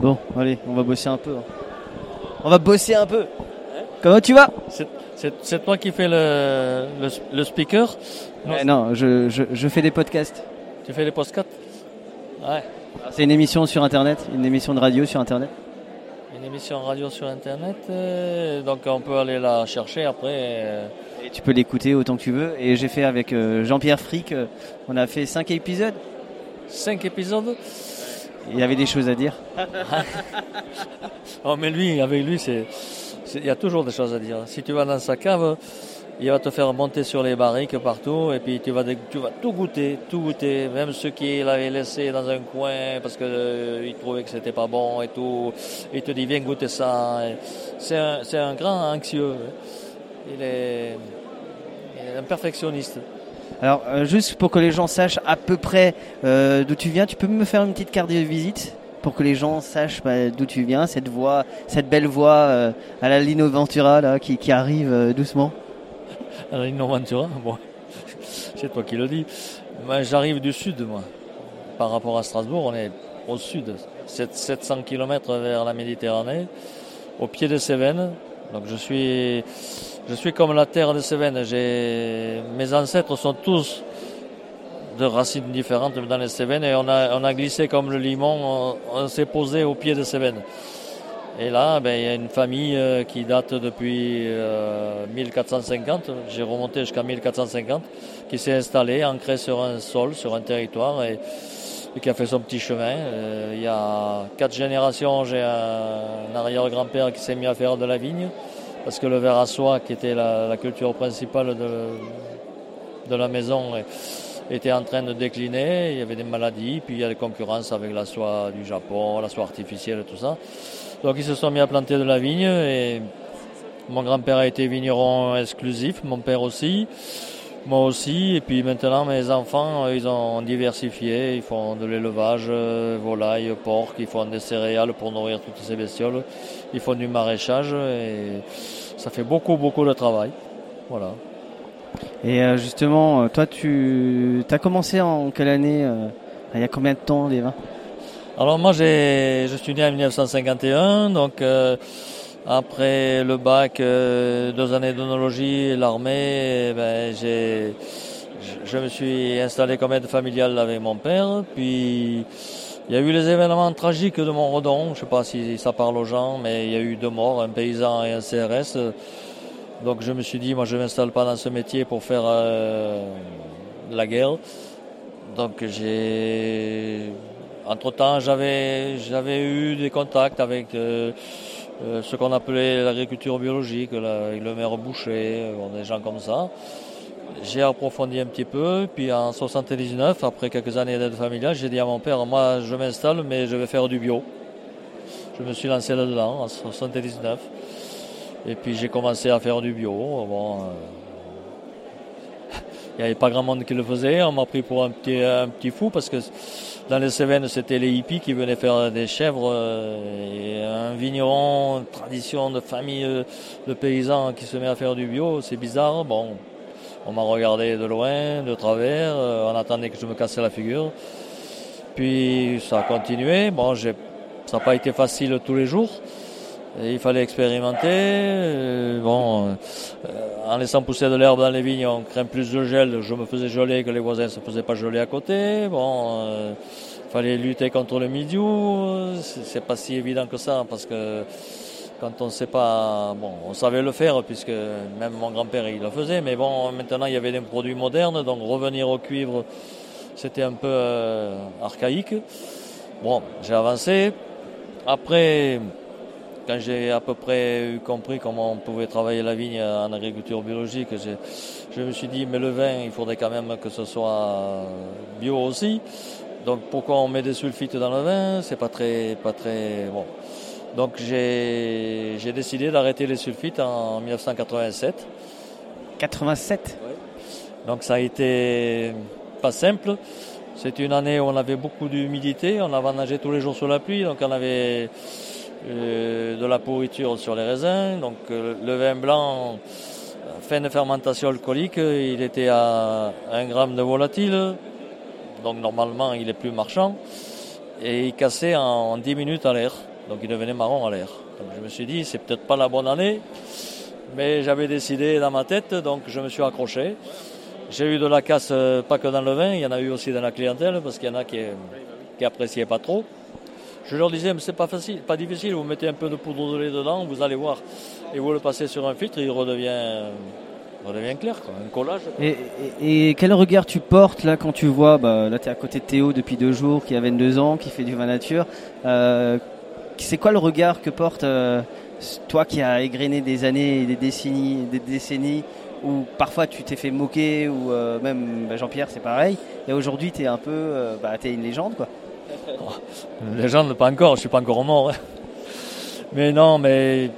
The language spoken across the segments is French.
Bon, allez, on va bosser un peu. hein. On va bosser un peu. Comment tu vas? C'est- toi qui fais le, le, le speaker? Non, je, je, je fais des podcasts. Tu fais les podcasts? Ouais. C'est une émission sur Internet, une émission de radio sur Internet. Une émission radio sur Internet, euh, donc on peut aller la chercher après. euh, Et tu peux l'écouter autant que tu veux. Et j'ai fait avec euh, Jean-Pierre Frick, on a fait cinq épisodes. cinq épisodes? Il y avait des choses à dire. Oh, mais lui, avec lui, c'est, il y a toujours des choses à dire. Si tu vas dans sa cave, il va te faire monter sur les barriques partout, et puis tu vas, tu vas tout goûter, tout goûter, même ceux qui l'avaient laissé dans un coin parce que euh, trouvait que c'était pas bon et tout. Il te dit viens goûter ça. C'est un, un grand anxieux. Il est un perfectionniste. Alors, euh, juste pour que les gens sachent à peu près euh, d'où tu viens, tu peux me faire une petite carte de visite pour que les gens sachent bah, d'où tu viens, cette voix, cette belle voix euh, à la Lino Ventura qui, arrive doucement. Alors, Lino Ventura, bon, c'est toi qui le dis. Moi, j'arrive du sud, moi. Par rapport à Strasbourg, on est au sud, Sept- 700 km vers la Méditerranée, au pied des Cévennes. Donc, je suis, je suis comme la terre des Cévennes. J'ai, mes ancêtres sont tous de racines différentes dans les Cévennes et on a, on a glissé comme le limon, on, s'est posé au pied des Cévennes. Et là, ben, il y a une famille euh, qui date depuis euh, 1450, j'ai remonté jusqu'à 1450, qui s'est installée, ancrée sur un sol, sur un territoire et qui a fait son petit chemin. Euh, il y a quatre générations, j'ai un, arrière-grand-père qui s'est mis à faire de la vigne, parce que le verre à soie, qui était la, culture principale de, la maison, était en train de décliner, il y avait des maladies, puis il y a des concurrences avec la soie du Japon, la soie artificielle, tout ça. Donc ils se sont mis à planter de la vigne et mon grand-père a été vigneron exclusif, mon père aussi, moi aussi, et puis maintenant mes enfants, euh, ils ont diversifié, ils font de l'élevage, euh, volaille, porc, ils font des céréales pour nourrir toutes ces bestioles, ils font du maraîchage et ça fait beaucoup, beaucoup de travail. Voilà. Et euh, justement, toi, tu as commencé en quelle année Il y a combien de temps les vins Alors moi j'ai, je suis né en 1951, donc euh, après le bac, euh, deux années d'onologie, l'armée, eh ben, j'ai, je, je me suis installé comme aide familiale avec mon père. Puis il y a eu les événements tragiques de Montredon, je sais pas si ça parle aux gens, mais il y a eu deux morts, un paysan et un CRS. Donc je me suis dit, moi je m'installe pas dans ce métier pour faire euh, la guerre. Donc j'ai, entre temps, j'avais j'avais eu des contacts avec euh, euh, ce qu'on appelait l'agriculture biologique, avec le maire Boucher, euh, des gens comme ça. J'ai approfondi un petit peu, puis en 79, après quelques années d'aide familiale, j'ai dit à mon père, moi je m'installe, mais je vais faire du bio. Je me suis lancé là-dedans en 79. Et puis j'ai commencé à faire du bio. Bon, euh, Il n'y avait pas grand monde qui le faisait. On m'a pris pour un petit, un petit fou parce que dans les Cévennes, c'était les hippies qui venaient faire des chèvres. Et un vigneron, une tradition de famille de paysans qui se met à faire du bio, c'est bizarre. Bon, on m'a regardé de loin, de travers. On attendait que je me casse la figure. Puis ça a continué. Bon, ça n'a pas été facile tous les jours. Il fallait expérimenter. Bon, en laissant pousser de l'herbe dans les vignes, on craint plus de gel. Je me faisais geler que les voisins ne se faisaient pas geler à côté. Bon, il fallait lutter contre le milieu. C'est pas si évident que ça parce que quand on ne sait pas, bon, on savait le faire puisque même mon grand-père il le faisait, mais bon, maintenant il y avait des produits modernes, donc revenir au cuivre, c'était un peu euh, archaïque. Bon, j'ai avancé. Après, quand j'ai à peu près eu compris comment on pouvait travailler la vigne en agriculture biologique, je me suis dit, mais le vin, il faudrait quand même que ce soit bio aussi. Donc pourquoi on met des sulfites dans le vin? C'est pas très, pas très bon. Donc j'ai décidé d'arrêter les sulfites en 1987. 87 Donc ça a été pas simple. C'est une année où on avait beaucoup d'humidité, on avait nagé tous les jours sous la pluie, donc on avait de la pourriture sur les raisins. Donc euh, le vin blanc, fin de fermentation alcoolique, il était à 1 gramme de volatile, donc normalement il est plus marchand, et il cassait en 10 minutes à l'air, donc il devenait marron à l'air. Donc je me suis dit, c'est peut-être pas la bonne année, mais j'avais décidé dans ma tête, donc je me suis accroché. J'ai eu de la casse, euh, pas que dans le vin, il y en a eu aussi dans la clientèle, parce qu'il y en a qui, qui appréciaient pas trop. Je leur disais, mais c'est pas facile, pas difficile, vous mettez un peu de poudre de lait dedans, vous allez voir, et vous le passez sur un filtre, il redevient, redevient clair, quoi, un collage. Et, quel regard tu portes là quand tu vois, bah, là tu es à côté de Théo depuis deux jours, qui a 22 ans, qui fait du vin nature, euh, c'est quoi le regard que porte euh, toi qui as égrené des années des décennies, des décennies où parfois tu t'es fait moquer, ou euh, même bah, Jean-Pierre c'est pareil, et aujourd'hui tu es un peu, euh, bah, es une légende quoi? Une légende pas encore, je suis pas encore mort. Hein. Mais non, mais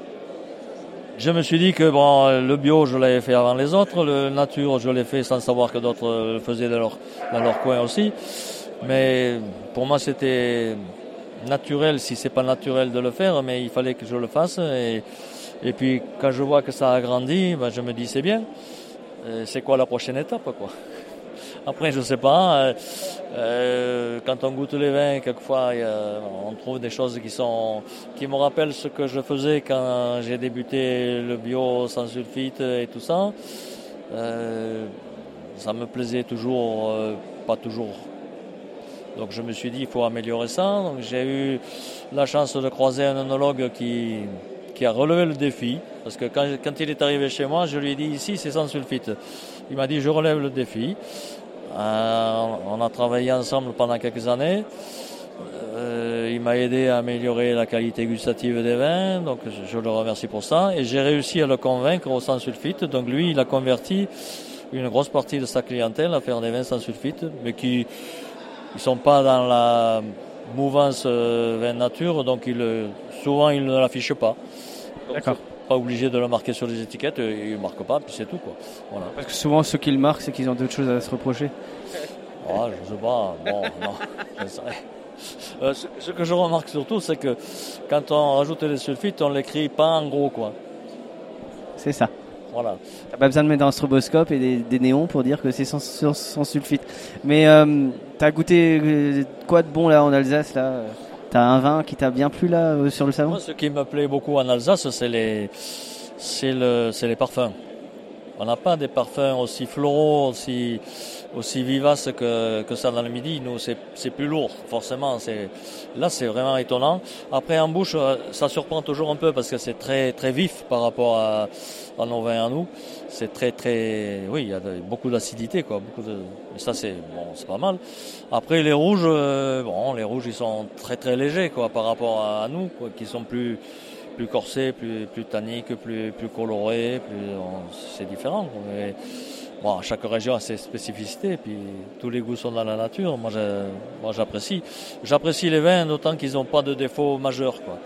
je me suis dit que bon, le bio je l'avais fait avant les autres, le nature je l'ai fait sans savoir que d'autres le faisaient dans leur, dans leur coin aussi. Mais pour moi c'était naturel si c'est pas naturel de le faire, mais il fallait que je le fasse et et puis quand je vois que ça a grandi, ben, je me dis c'est bien. Euh, c'est quoi la prochaine étape quoi? Après je sais pas. Euh, euh, quand on goûte les vins, quelquefois on trouve des choses qui sont qui me rappellent ce que je faisais quand j'ai débuté le bio sans sulfite et tout ça. ça me plaisait toujours, pas toujours donc je me suis dit il faut améliorer ça. Donc j'ai eu la chance de croiser un onologue qui, qui a relevé le défi. Parce que quand, quand, il est arrivé chez moi, je lui ai dit ici c'est sans sulfite. Il m'a dit je relève le défi. Euh, on a travaillé ensemble pendant quelques années. Euh, il m'a aidé à améliorer la qualité gustative des vins, donc je, le remercie pour ça. Et j'ai réussi à le convaincre au sans sulfite. Donc lui, il a converti une grosse partie de sa clientèle à faire des vins sans sulfite, mais qui ils sont pas dans la mouvance euh, vin nature, donc il, souvent ils ne l'affichent pas. D'accord. Pas obligé de le marquer sur les étiquettes, ils ne marquent pas, puis c'est tout. Quoi. Voilà. Parce que souvent ceux qui le marquent, c'est qu'ils ont d'autres choses à se reprocher. Ah, je sais pas, bon, non, euh, ce, que je remarque surtout, c'est que quand on rajoute les sulfites, on l'écrit pas en gros, quoi. C'est ça. Voilà. T'as pas besoin de mettre un stroboscope et des, néons pour dire que c'est sans, sulfite. Mais euh, t'as goûté euh, quoi de bon là en Alsace là T'as un vin qui t'a bien plu là euh, sur le salon Ce qui me plaît beaucoup en Alsace, c'est les, c'est le, c'est les parfums. On n'a pas des parfums aussi floraux, aussi, aussi vivaces que, que ça dans le midi. Nous, c'est, plus lourd, forcément. Là, c'est vraiment étonnant. Après, en bouche, ça surprend toujours un peu parce que c'est très, très vif par rapport à, à nos vins à nous. C'est très, très, oui, il y a beaucoup d'acidité, quoi. Beaucoup de, mais ça, c'est, bon, pas mal. Après, les rouges, euh, bon, les rouges, ils sont très, très légers, quoi, par rapport à, nous, quoi, qui sont plus, plus corsés, plus, plus tanniques, plus, plus colorés, plus, c'est différent. Mais, bon, chaque région a ses spécificités, puis tous les goûts sont dans la nature. Moi, moi, j'apprécie. J'apprécie les vins, d'autant qu'ils n'ont pas de défauts majeurs, quoi.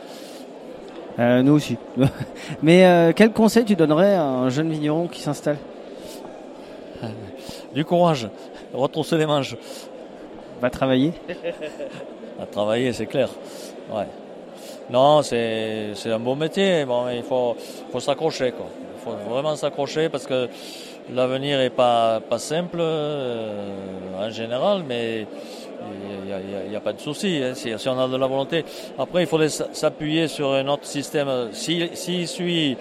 Euh, nous aussi. Mais euh, quel conseil tu donnerais à un jeune vigneron qui s'installe? Du courage, retrousser les manches. Va travailler? À travailler, c'est clair. Ouais. Non, c'est un beau métier. Bon, il faut, faut s'accrocher. Il faut vraiment s'accrocher parce que l'avenir n'est pas, pas simple euh, en général, mais il n'y a, pas de souci hein, si, on a de la volonté. Après, il faut s'appuyer sur un autre système. S'il si, suit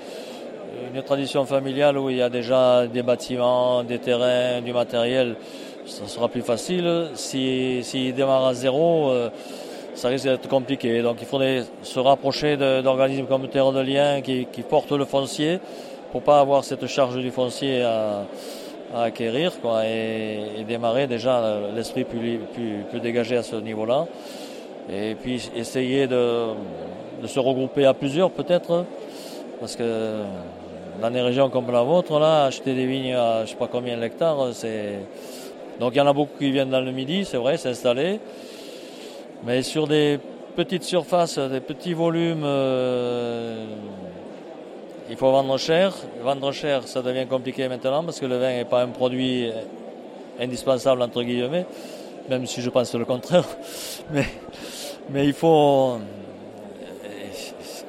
une tradition familiale où il y a déjà des bâtiments, des terrains, du matériel, ça sera plus facile. S'il si, démarre à zéro, euh, ça risque d'être compliqué. Donc il faudrait se rapprocher d'organismes comme Terre de Liens qui, qui, portent le foncier pour pas avoir cette charge du foncier à, acquérir quoi, et, démarrer déjà l'esprit plus, plus, dégagé à ce niveau-là. Et puis essayer de, de se regrouper à plusieurs peut-être parce que dans des régions comme la vôtre, là, acheter des vignes à je sais pas combien d'hectares, c'est. Donc il y en a beaucoup qui viennent dans le midi, c'est vrai, s'installer. Mais sur des petites surfaces, des petits volumes, euh, il faut vendre cher. Vendre cher, ça devient compliqué maintenant parce que le vin n'est pas un produit indispensable, entre guillemets, même si je pense le contraire. Mais, mais il faut.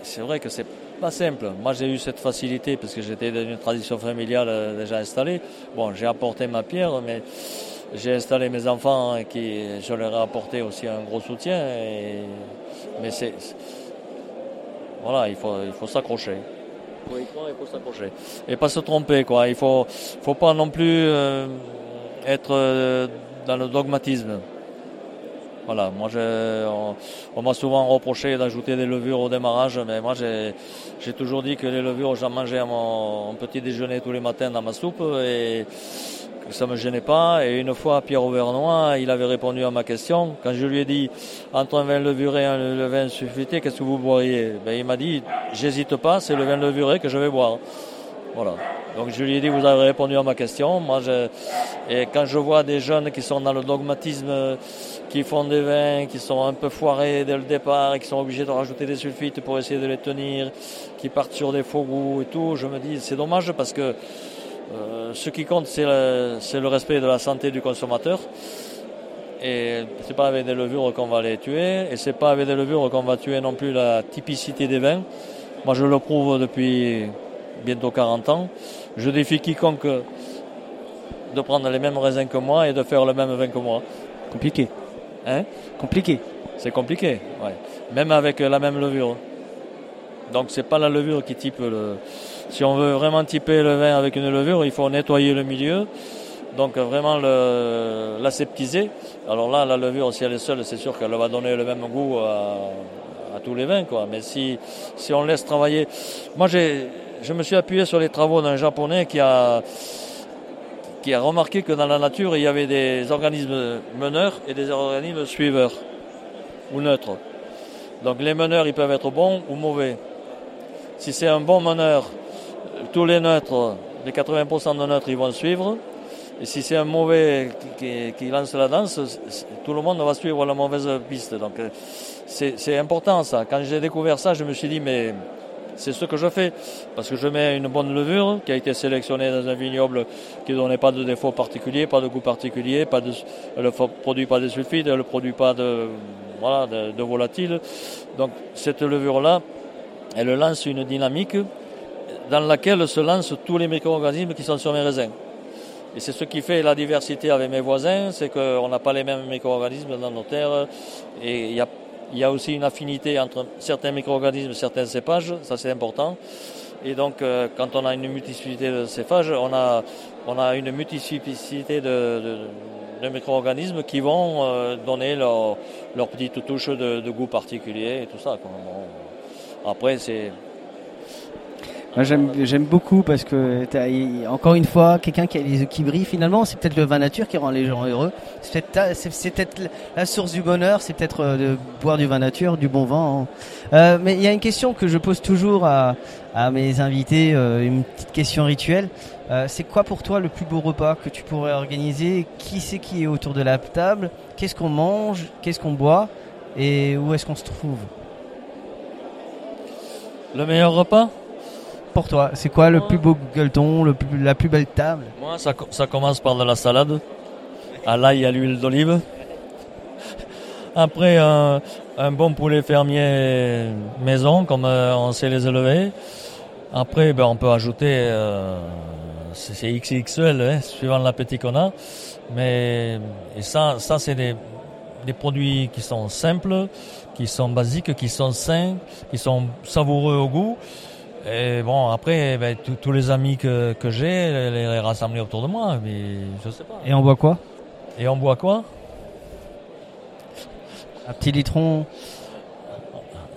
C'est vrai que c'est pas simple. Moi, j'ai eu cette facilité parce que j'étais dans une tradition familiale euh, déjà installée. Bon, j'ai apporté ma pierre, mais j'ai installé mes enfants et qui, je leur ai apporté aussi un gros soutien. mais c'est. Voilà, il faut, il faut s'accrocher. Et pas se tromper, quoi. Il faut, faut pas non plus euh, être euh, dans le dogmatisme. Voilà, moi on, m'a souvent reproché d'ajouter des levures au démarrage, mais moi j'ai toujours dit que les levures j'en mangeais à mon, petit déjeuner tous les matins dans ma soupe et que ça me gênait pas. Et une fois, Pierre Auvernois, il avait répondu à ma question. Quand je lui ai dit entre un vin levuré et un vin sulfité, qu'est-ce que vous boiriez? Ben, Il m'a dit, j'hésite pas, c'est le vin levuré que je vais boire. Voilà. Donc je lui ai dit, vous avez répondu à ma question. Moi, je... Et quand je vois des jeunes qui sont dans le dogmatisme, qui font des vins, qui sont un peu foirés dès le départ qui sont obligés de rajouter des sulfites pour essayer de les tenir, qui partent sur des faux goûts et tout, je me dis, c'est dommage parce que euh, ce qui compte, c'est le, le, respect de la santé du consommateur. Et c'est pas avec des levures qu'on va les tuer, et c'est pas avec des levures qu'on va tuer non plus la typicité des vins. Moi, je le prouve depuis bientôt 40 ans. Je défie quiconque de prendre les mêmes raisins que moi et de faire le même vin que moi. Compliqué. Hein? Compliqué. C'est compliqué, ouais. Même avec la même levure. Donc c'est pas la levure qui type le. Si on veut vraiment typer le vin avec une levure, il faut nettoyer le milieu. Donc vraiment l'aseptiser. Alors là, la levure, si elle est seule, c'est sûr qu'elle va donner le même goût à, tous les vins, quoi. Mais si, si on laisse travailler. Moi j'ai je me suis appuyé sur les travaux d'un japonais qui a, qui a remarqué que dans la nature, il y avait des organismes meneurs et des organismes suiveurs ou neutres. Donc les meneurs, ils peuvent être bons ou mauvais. Si c'est un bon meneur, tous les neutres, les 80% de neutres, ils vont suivre. Et si c'est un mauvais qui, qui, lance la danse, tout le monde va suivre la mauvaise piste. Donc c'est important ça. Quand j'ai découvert ça, je me suis dit, mais c'est ce que je fais. Parce que je mets une bonne levure qui a été sélectionnée dans un vignoble qui ne donnait pas de défaut particulier, pas de goût particulier, pas de, elle ne produit pas de sulfide, elle ne produit pas de, voilà, de, volatile. Donc cette levure-là, elle lance une dynamique dans laquelle se lancent tous les micro-organismes qui sont sur mes raisins. Et c'est ce qui fait la diversité avec mes voisins, c'est qu'on n'a pas les mêmes micro-organismes dans nos terres et il y a il y a aussi une affinité entre certains micro-organismes certains cépages, ça c'est important. Et donc, euh, quand on a une multiplicité de cépages, on a, on a une multiplicité de, micro-organismes qui vont euh, donner leur, leur, petite touche de, goût particulier et tout ça. Après, c'est moi, j'aime beaucoup parce que encore une fois quelqu'un qui a les qui brillent. Finalement, c'est peut-être le vin nature qui rend les gens heureux. C'est peut-être la source du bonheur. C'est peut-être euh, de boire du vin nature, du bon vin. Hein. Euh, mais il y a une question que je pose toujours à, à mes invités, euh, une petite question rituelle. Euh, c'est quoi pour toi le plus beau repas que tu pourrais organiser? Qui c'est qui est autour de la table? Qu'est-ce qu'on mange? Qu'est-ce qu'on boit? Et où est-ce qu'on se trouve? Le meilleur repas? Pour toi C'est quoi le plus beau gueuleton, la plus belle table? Moi, ça, co- ça commence par de la salade, à l'ail et à l'huile d'olive. Après, un, bon poulet fermier maison, comme euh, on sait les élever. Après, ben, on peut ajouter, euh, c'est XXL, hein, suivant l'appétit qu'on a. Mais et ça, ça c'est des, des produits qui sont simples, qui sont basiques, qui sont sains, qui sont savoureux au goût. Et bon, après, ben, tous- les amis que, que j'ai, les, les rassembler autour de moi, mais je sais pas. Et on boit quoi? Et on boit quoi? Un petit litron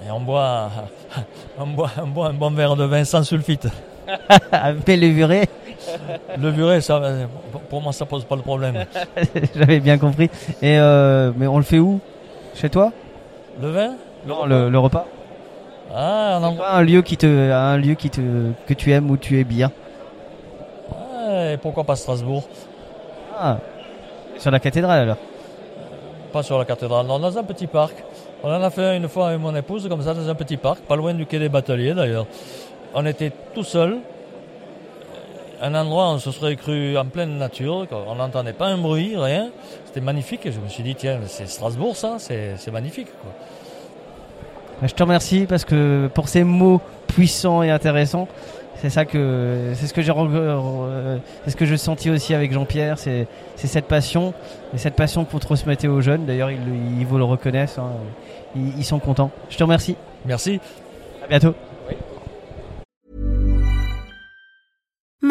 Et on boit, on boit, on boit un bon verre de vin sans sulfite. avec levuré Levuré, ça, euh, pour moi, ça pose pas de problème. J'avais bien compris. Et euh, mais on le fait où? Chez toi? Le vin? Non, le, le repas. Ah, un pas lieu qui te, un lieu qui te, que tu aimes où tu es bien. Ah, et pourquoi pas Strasbourg? Ah, sur la cathédrale alors. Pas sur la cathédrale, non, dans un petit parc. On en a fait un une fois avec mon épouse, comme ça, dans un petit parc, pas loin du quai des Bateliers d'ailleurs. On était tout seul. Un endroit où on se serait cru en pleine nature, on n'entendait pas un bruit, rien. C'était magnifique et je me suis dit, tiens, c'est Strasbourg ça, c'est c'est magnifique. Quoi. Je te remercie parce que pour ces mots puissants et intéressants, c'est ça que c'est ce que j'ai c'est ce que je sentis aussi avec Jean-Pierre, c'est c'est cette passion et cette passion pour transmettre aux jeunes. D'ailleurs, ils, ils vous le reconnaissent, hein. ils, ils sont contents. Je te remercie. Merci. À bientôt.